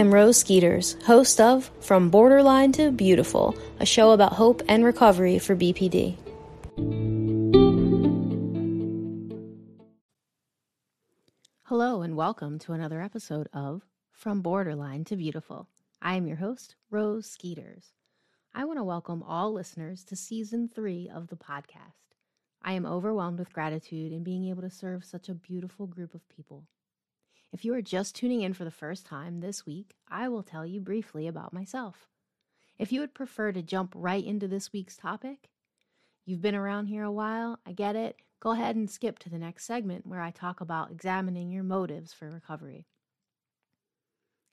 I'm Rose Skeeters, host of From Borderline to Beautiful, a show about hope and recovery for BPD. Hello, and welcome to another episode of From Borderline to Beautiful. I am your host, Rose Skeeters. I want to welcome all listeners to season three of the podcast. I am overwhelmed with gratitude in being able to serve such a beautiful group of people. If you are just tuning in for the first time this week, I will tell you briefly about myself. If you would prefer to jump right into this week's topic, you've been around here a while, I get it. Go ahead and skip to the next segment where I talk about examining your motives for recovery.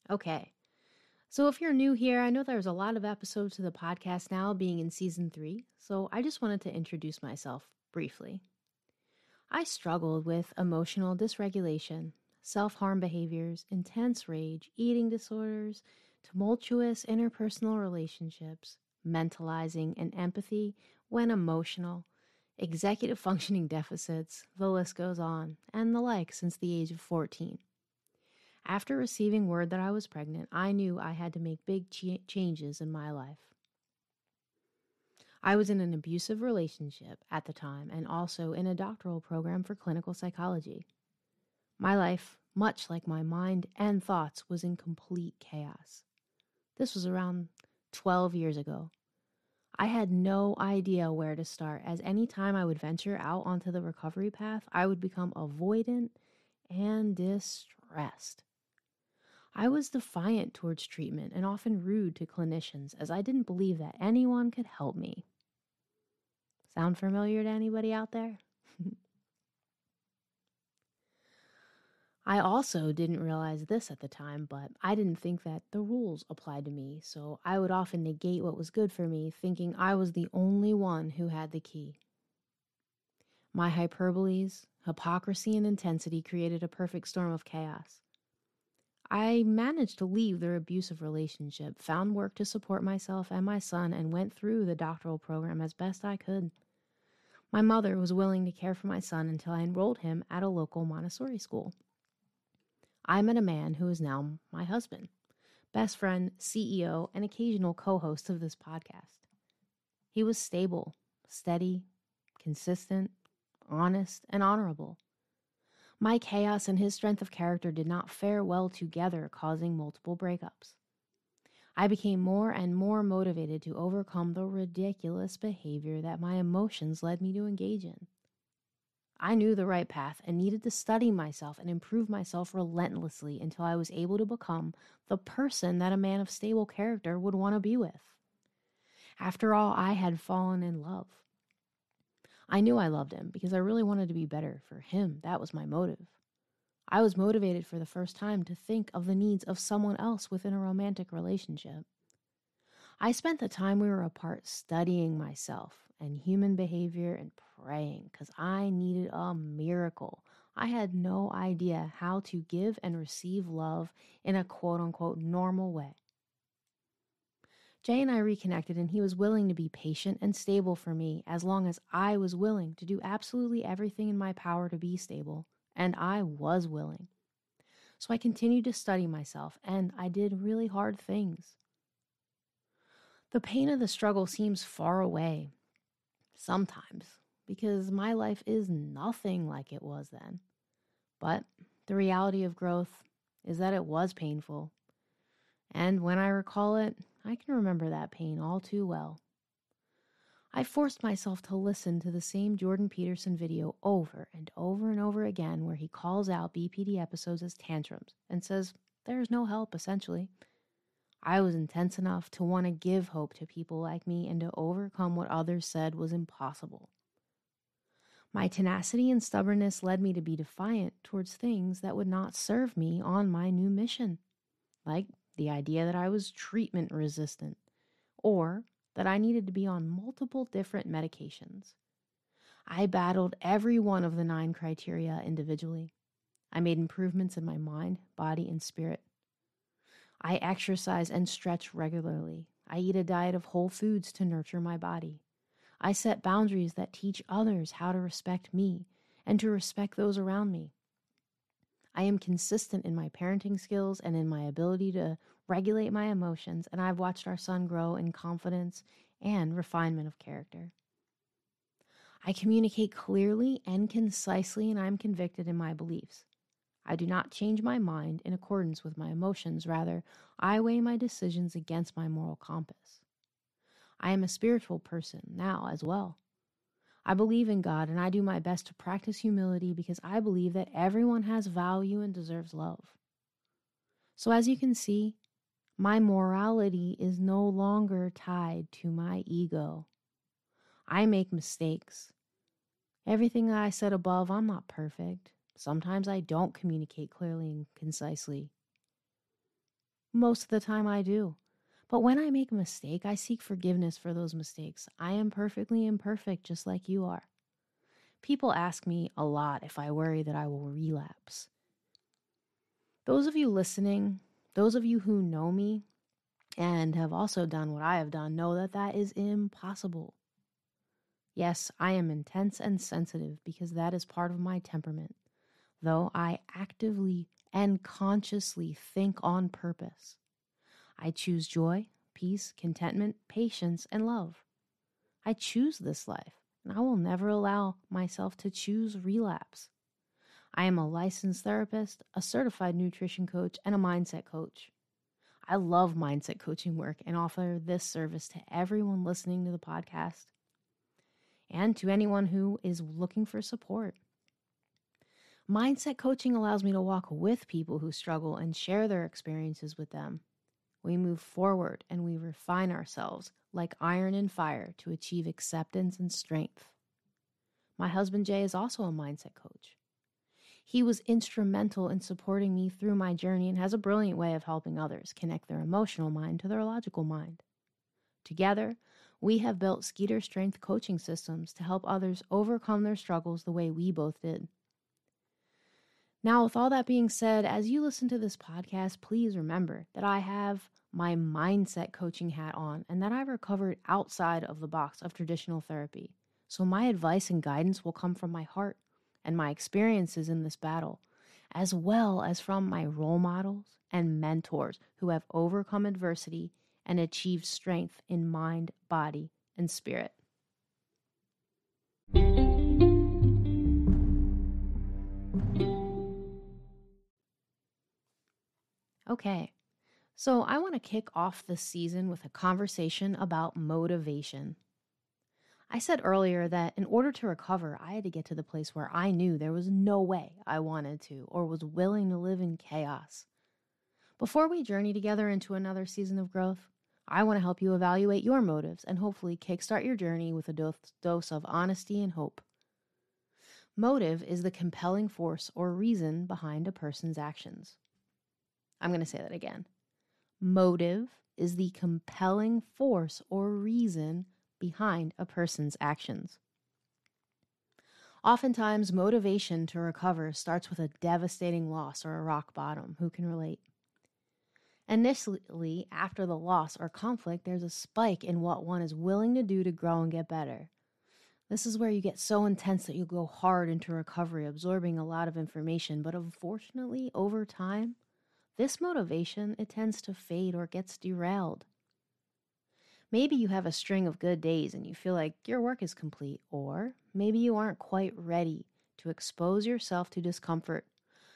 Okay, so if you're new here, I know there's a lot of episodes of the podcast now being in season three, so I just wanted to introduce myself briefly. I struggled with emotional dysregulation self harm behaviors, intense rage, eating disorders, tumultuous interpersonal relationships, mentalizing and empathy when emotional, executive functioning deficits, the list goes on, and the like since the age of 14. After receiving word that I was pregnant, I knew I had to make big ch- changes in my life. I was in an abusive relationship at the time and also in a doctoral program for clinical psychology. My life, much like my mind and thoughts, was in complete chaos. This was around 12 years ago. I had no idea where to start, as any time I would venture out onto the recovery path, I would become avoidant and distressed. I was defiant towards treatment and often rude to clinicians, as I didn't believe that anyone could help me. Sound familiar to anybody out there? I also didn't realize this at the time, but I didn't think that the rules applied to me, so I would often negate what was good for me, thinking I was the only one who had the key. My hyperboles, hypocrisy, and intensity created a perfect storm of chaos. I managed to leave their abusive relationship, found work to support myself and my son, and went through the doctoral program as best I could. My mother was willing to care for my son until I enrolled him at a local Montessori school. I met a man who is now my husband, best friend, CEO, and occasional co host of this podcast. He was stable, steady, consistent, honest, and honorable. My chaos and his strength of character did not fare well together, causing multiple breakups. I became more and more motivated to overcome the ridiculous behavior that my emotions led me to engage in. I knew the right path and needed to study myself and improve myself relentlessly until I was able to become the person that a man of stable character would want to be with. After all, I had fallen in love. I knew I loved him because I really wanted to be better for him. That was my motive. I was motivated for the first time to think of the needs of someone else within a romantic relationship. I spent the time we were apart studying myself and human behavior and praying because I needed a miracle. I had no idea how to give and receive love in a quote unquote normal way. Jay and I reconnected, and he was willing to be patient and stable for me as long as I was willing to do absolutely everything in my power to be stable, and I was willing. So I continued to study myself, and I did really hard things. The pain of the struggle seems far away sometimes, because my life is nothing like it was then. But the reality of growth is that it was painful. And when I recall it, I can remember that pain all too well. I forced myself to listen to the same Jordan Peterson video over and over and over again, where he calls out BPD episodes as tantrums and says there's no help, essentially. I was intense enough to want to give hope to people like me and to overcome what others said was impossible. My tenacity and stubbornness led me to be defiant towards things that would not serve me on my new mission, like the idea that I was treatment resistant or that I needed to be on multiple different medications. I battled every one of the nine criteria individually. I made improvements in my mind, body, and spirit. I exercise and stretch regularly. I eat a diet of whole foods to nurture my body. I set boundaries that teach others how to respect me and to respect those around me. I am consistent in my parenting skills and in my ability to regulate my emotions, and I've watched our son grow in confidence and refinement of character. I communicate clearly and concisely, and I'm convicted in my beliefs. I do not change my mind in accordance with my emotions. Rather, I weigh my decisions against my moral compass. I am a spiritual person now as well. I believe in God and I do my best to practice humility because I believe that everyone has value and deserves love. So, as you can see, my morality is no longer tied to my ego. I make mistakes. Everything I said above, I'm not perfect. Sometimes I don't communicate clearly and concisely. Most of the time I do. But when I make a mistake, I seek forgiveness for those mistakes. I am perfectly imperfect, just like you are. People ask me a lot if I worry that I will relapse. Those of you listening, those of you who know me and have also done what I have done know that that is impossible. Yes, I am intense and sensitive because that is part of my temperament, though I actively and consciously think on purpose. I choose joy, peace, contentment, patience, and love. I choose this life, and I will never allow myself to choose relapse. I am a licensed therapist, a certified nutrition coach, and a mindset coach. I love mindset coaching work and offer this service to everyone listening to the podcast and to anyone who is looking for support. Mindset coaching allows me to walk with people who struggle and share their experiences with them. We move forward and we refine ourselves like iron and fire to achieve acceptance and strength. My husband Jay is also a mindset coach. He was instrumental in supporting me through my journey and has a brilliant way of helping others connect their emotional mind to their logical mind. Together, we have built Skeeter Strength coaching systems to help others overcome their struggles the way we both did. Now, with all that being said, as you listen to this podcast, please remember that I have my mindset coaching hat on and that I recovered outside of the box of traditional therapy. So, my advice and guidance will come from my heart and my experiences in this battle, as well as from my role models and mentors who have overcome adversity and achieved strength in mind, body, and spirit. Okay, so I want to kick off this season with a conversation about motivation. I said earlier that in order to recover, I had to get to the place where I knew there was no way I wanted to or was willing to live in chaos. Before we journey together into another season of growth, I want to help you evaluate your motives and hopefully kickstart your journey with a dose of honesty and hope. Motive is the compelling force or reason behind a person's actions. I'm going to say that again. Motive is the compelling force or reason behind a person's actions. Oftentimes, motivation to recover starts with a devastating loss or a rock bottom. Who can relate? Initially, after the loss or conflict, there's a spike in what one is willing to do to grow and get better. This is where you get so intense that you go hard into recovery, absorbing a lot of information, but unfortunately, over time, this motivation it tends to fade or gets derailed. Maybe you have a string of good days and you feel like your work is complete, or maybe you aren't quite ready to expose yourself to discomfort.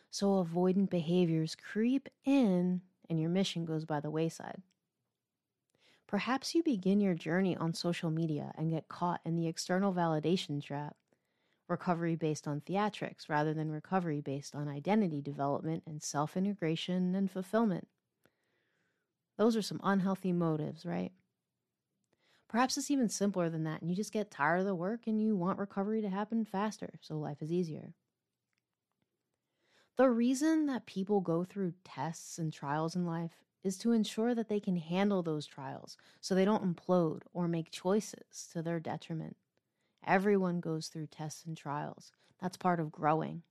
So avoidant behaviors creep in and your mission goes by the wayside. Perhaps you begin your journey on social media and get caught in the external validation trap, recovery based on theatrics rather than recovery based on identity development and self integration and fulfillment. Those are some unhealthy motives, right? Perhaps it's even simpler than that, and you just get tired of the work and you want recovery to happen faster so life is easier. The reason that people go through tests and trials in life is to ensure that they can handle those trials so they don't implode or make choices to their detriment. Everyone goes through tests and trials. That's part of growing.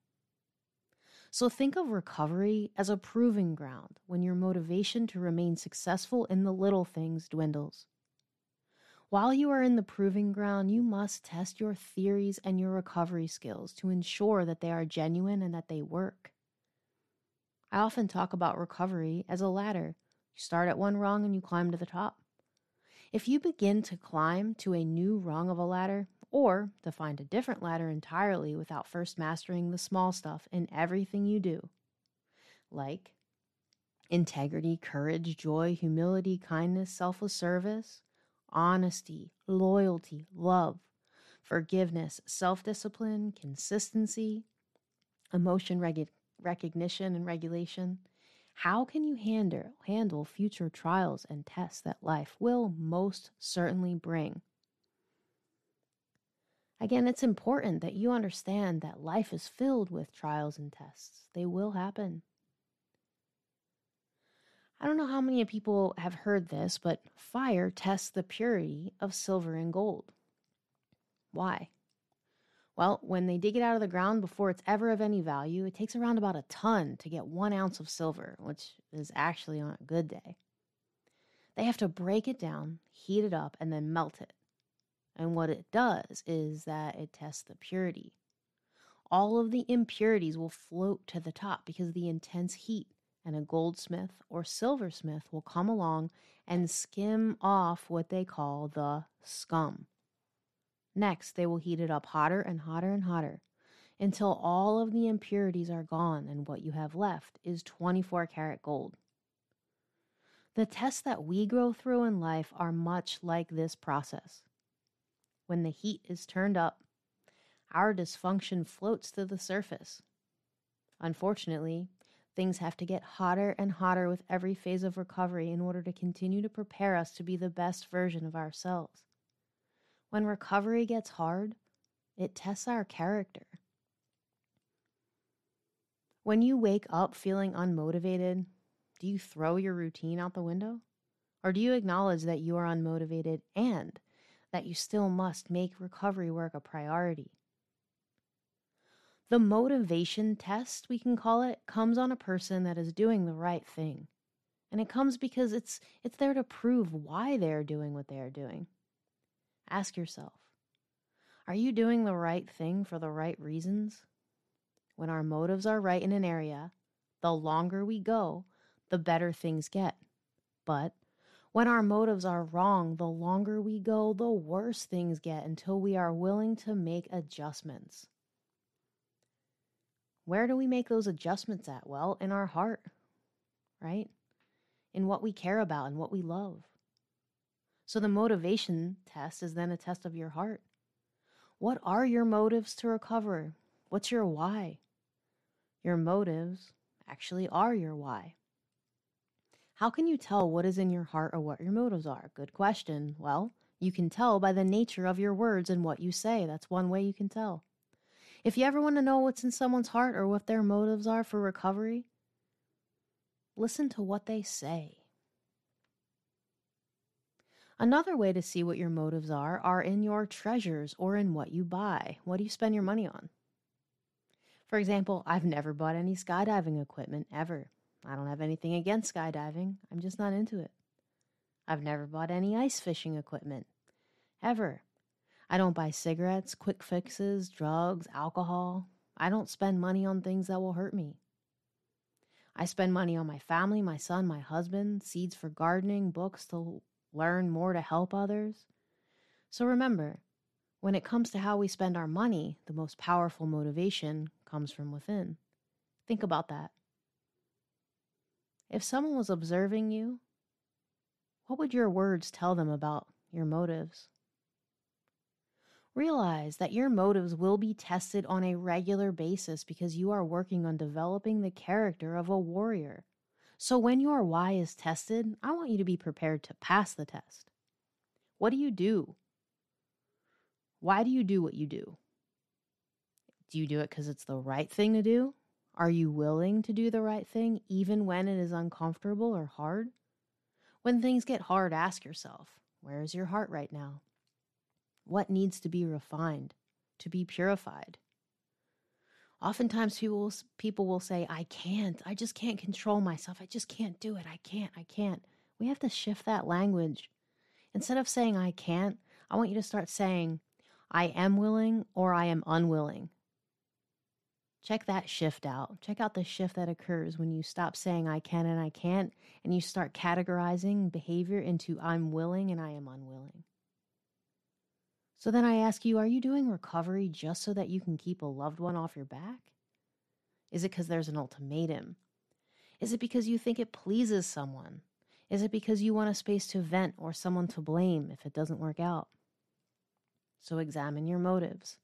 So think of recovery as a proving ground when your motivation to remain successful in the little things dwindles. While you are in the proving ground, you must test your theories and your recovery skills to ensure that they are genuine and that they work. I often talk about recovery as a ladder. You start at one rung and you climb to the top. If you begin to climb to a new rung of a ladder, or to find a different ladder entirely without first mastering the small stuff in everything you do, like integrity, courage, joy, humility, kindness, selfless service, honesty, loyalty, love, forgiveness, self discipline, consistency, emotion recognition and regulation. How can you handle, handle future trials and tests that life will most certainly bring? Again, it's important that you understand that life is filled with trials and tests. They will happen. I don't know how many people have heard this, but fire tests the purity of silver and gold. Why? Well, when they dig it out of the ground before it's ever of any value, it takes around about a ton to get one ounce of silver, which is actually on a good day. They have to break it down, heat it up, and then melt it. And what it does is that it tests the purity. All of the impurities will float to the top because of the intense heat and a goldsmith or silversmith will come along and skim off what they call the scum. Next, they will heat it up hotter and hotter and hotter until all of the impurities are gone and what you have left is 24 karat gold. The tests that we go through in life are much like this process. When the heat is turned up, our dysfunction floats to the surface. Unfortunately, Things have to get hotter and hotter with every phase of recovery in order to continue to prepare us to be the best version of ourselves. When recovery gets hard, it tests our character. When you wake up feeling unmotivated, do you throw your routine out the window? Or do you acknowledge that you are unmotivated and that you still must make recovery work a priority? The motivation test, we can call it, comes on a person that is doing the right thing. And it comes because it's it's there to prove why they're doing what they are doing. Ask yourself, are you doing the right thing for the right reasons? When our motives are right in an area, the longer we go, the better things get. But when our motives are wrong, the longer we go, the worse things get until we are willing to make adjustments. Where do we make those adjustments at? Well, in our heart, right? In what we care about and what we love. So the motivation test is then a test of your heart. What are your motives to recover? What's your why? Your motives actually are your why. How can you tell what is in your heart or what your motives are? Good question. Well, you can tell by the nature of your words and what you say. That's one way you can tell. If you ever want to know what's in someone's heart or what their motives are for recovery, listen to what they say. Another way to see what your motives are are in your treasures or in what you buy. What do you spend your money on? For example, I've never bought any skydiving equipment ever. I don't have anything against skydiving, I'm just not into it. I've never bought any ice fishing equipment ever. I don't buy cigarettes, quick fixes, drugs, alcohol. I don't spend money on things that will hurt me. I spend money on my family, my son, my husband, seeds for gardening, books to learn more to help others. So remember, when it comes to how we spend our money, the most powerful motivation comes from within. Think about that. If someone was observing you, what would your words tell them about your motives? Realize that your motives will be tested on a regular basis because you are working on developing the character of a warrior. So when your why is tested, I want you to be prepared to pass the test. What do you do? Why do you do what you do? Do you do it because it's the right thing to do? Are you willing to do the right thing even when it is uncomfortable or hard? When things get hard, ask yourself, where is your heart right now? what needs to be refined, to be purified. Oftentimes people people will say, "I can't. I just can't control myself. I just can't do it. I can't. I can't." We have to shift that language. Instead of saying I can't, I want you to start saying I am willing or I am unwilling. Check that shift out. Check out the shift that occurs when you stop saying I can and I can't and you start categorizing behavior into I'm willing and I am unwilling. So then I ask you, are you doing recovery just so that you can keep a loved one off your back? Is it because there's an ultimatum? Is it because you think it pleases someone? Is it because you want a space to vent or someone to blame if it doesn't work out? So examine your motives.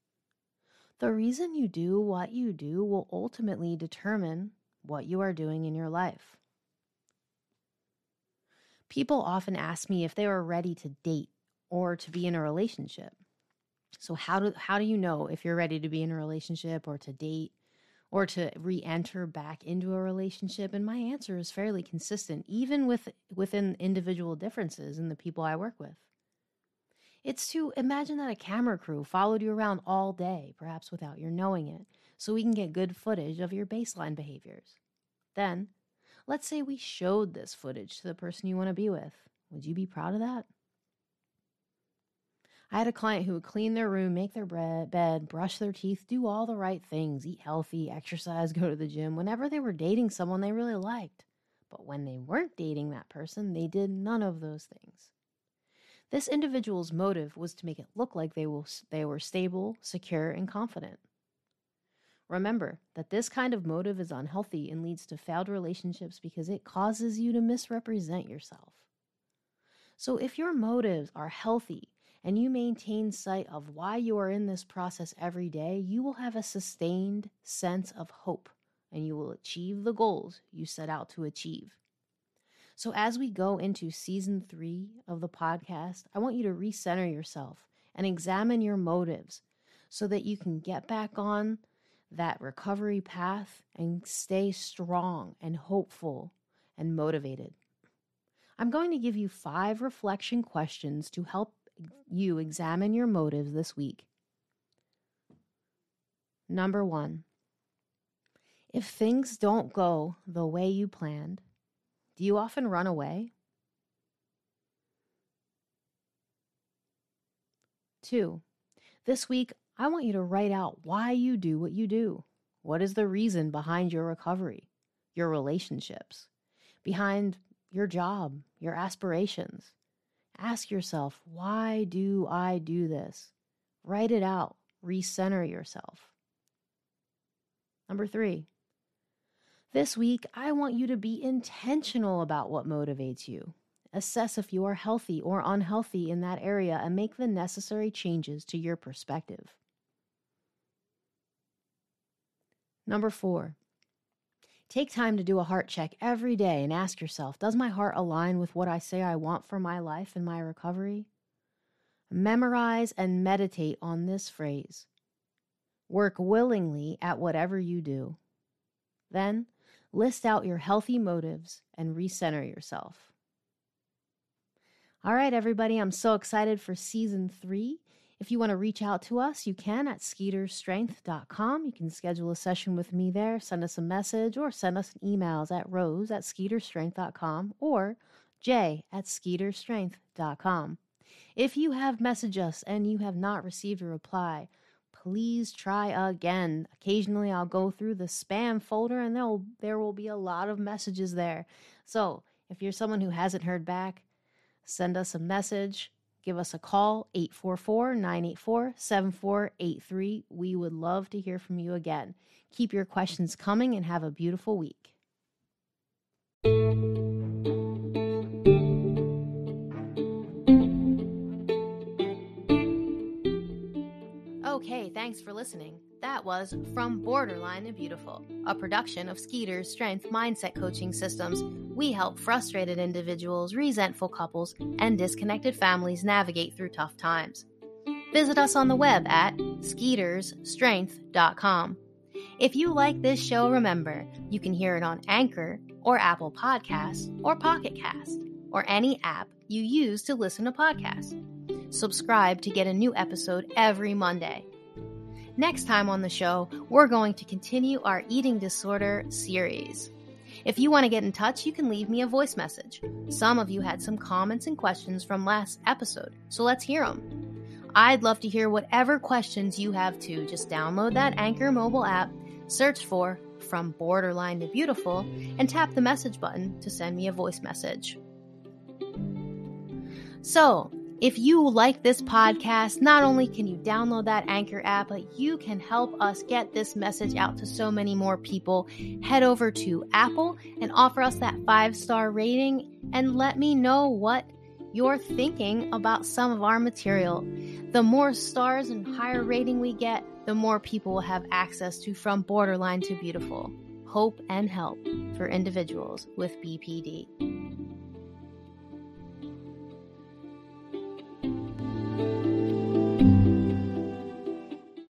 The reason you do what you do will ultimately determine what you are doing in your life. People often ask me if they are ready to date or to be in a relationship. So how do how do you know if you're ready to be in a relationship or to date or to re-enter back into a relationship? And my answer is fairly consistent even with within individual differences in the people I work with. It's to imagine that a camera crew followed you around all day, perhaps without your knowing it, so we can get good footage of your baseline behaviors. Then, let's say we showed this footage to the person you want to be with. Would you be proud of that? I had a client who would clean their room, make their bed, brush their teeth, do all the right things, eat healthy, exercise, go to the gym whenever they were dating someone they really liked. But when they weren't dating that person, they did none of those things. This individual's motive was to make it look like they, will, they were stable, secure, and confident. Remember that this kind of motive is unhealthy and leads to failed relationships because it causes you to misrepresent yourself. So, if your motives are healthy and you maintain sight of why you are in this process every day, you will have a sustained sense of hope and you will achieve the goals you set out to achieve. So, as we go into season three of the podcast, I want you to recenter yourself and examine your motives so that you can get back on that recovery path and stay strong and hopeful and motivated. I'm going to give you five reflection questions to help you examine your motives this week. Number one, if things don't go the way you planned, do you often run away? Two, this week, I want you to write out why you do what you do. What is the reason behind your recovery, your relationships, behind your job, your aspirations? Ask yourself, why do I do this? Write it out. Recenter yourself. Number three, this week, I want you to be intentional about what motivates you. Assess if you are healthy or unhealthy in that area and make the necessary changes to your perspective. Number four, take time to do a heart check every day and ask yourself Does my heart align with what I say I want for my life and my recovery? Memorize and meditate on this phrase. Work willingly at whatever you do. Then, List out your healthy motives and recenter yourself. All right, everybody, I'm so excited for season three. If you want to reach out to us, you can at skeeterstrength.com. You can schedule a session with me there, send us a message, or send us emails at rose at skeeterstrength.com or j at skeeterstrength.com. If you have messaged us and you have not received a reply, please try again. Occasionally I'll go through the spam folder and there'll there will be a lot of messages there. So, if you're someone who hasn't heard back, send us a message, give us a call 844-984-7483. We would love to hear from you again. Keep your questions coming and have a beautiful week. Thanks for listening. That was From Borderline to Beautiful, a production of Skeeter's Strength Mindset Coaching Systems. We help frustrated individuals, resentful couples, and disconnected families navigate through tough times. Visit us on the web at skeetersstrength.com. If you like this show, remember you can hear it on Anchor or Apple Podcasts or Pocket Cast or any app you use to listen to podcasts. Subscribe to get a new episode every Monday. Next time on the show, we're going to continue our eating disorder series. If you want to get in touch, you can leave me a voice message. Some of you had some comments and questions from last episode, so let's hear them. I'd love to hear whatever questions you have too. Just download that Anchor mobile app, Search for From Borderline to Beautiful and tap the message button to send me a voice message. So, if you like this podcast, not only can you download that Anchor app, but you can help us get this message out to so many more people. Head over to Apple and offer us that five star rating and let me know what you're thinking about some of our material. The more stars and higher rating we get, the more people will have access to From Borderline to Beautiful Hope and Help for individuals with BPD.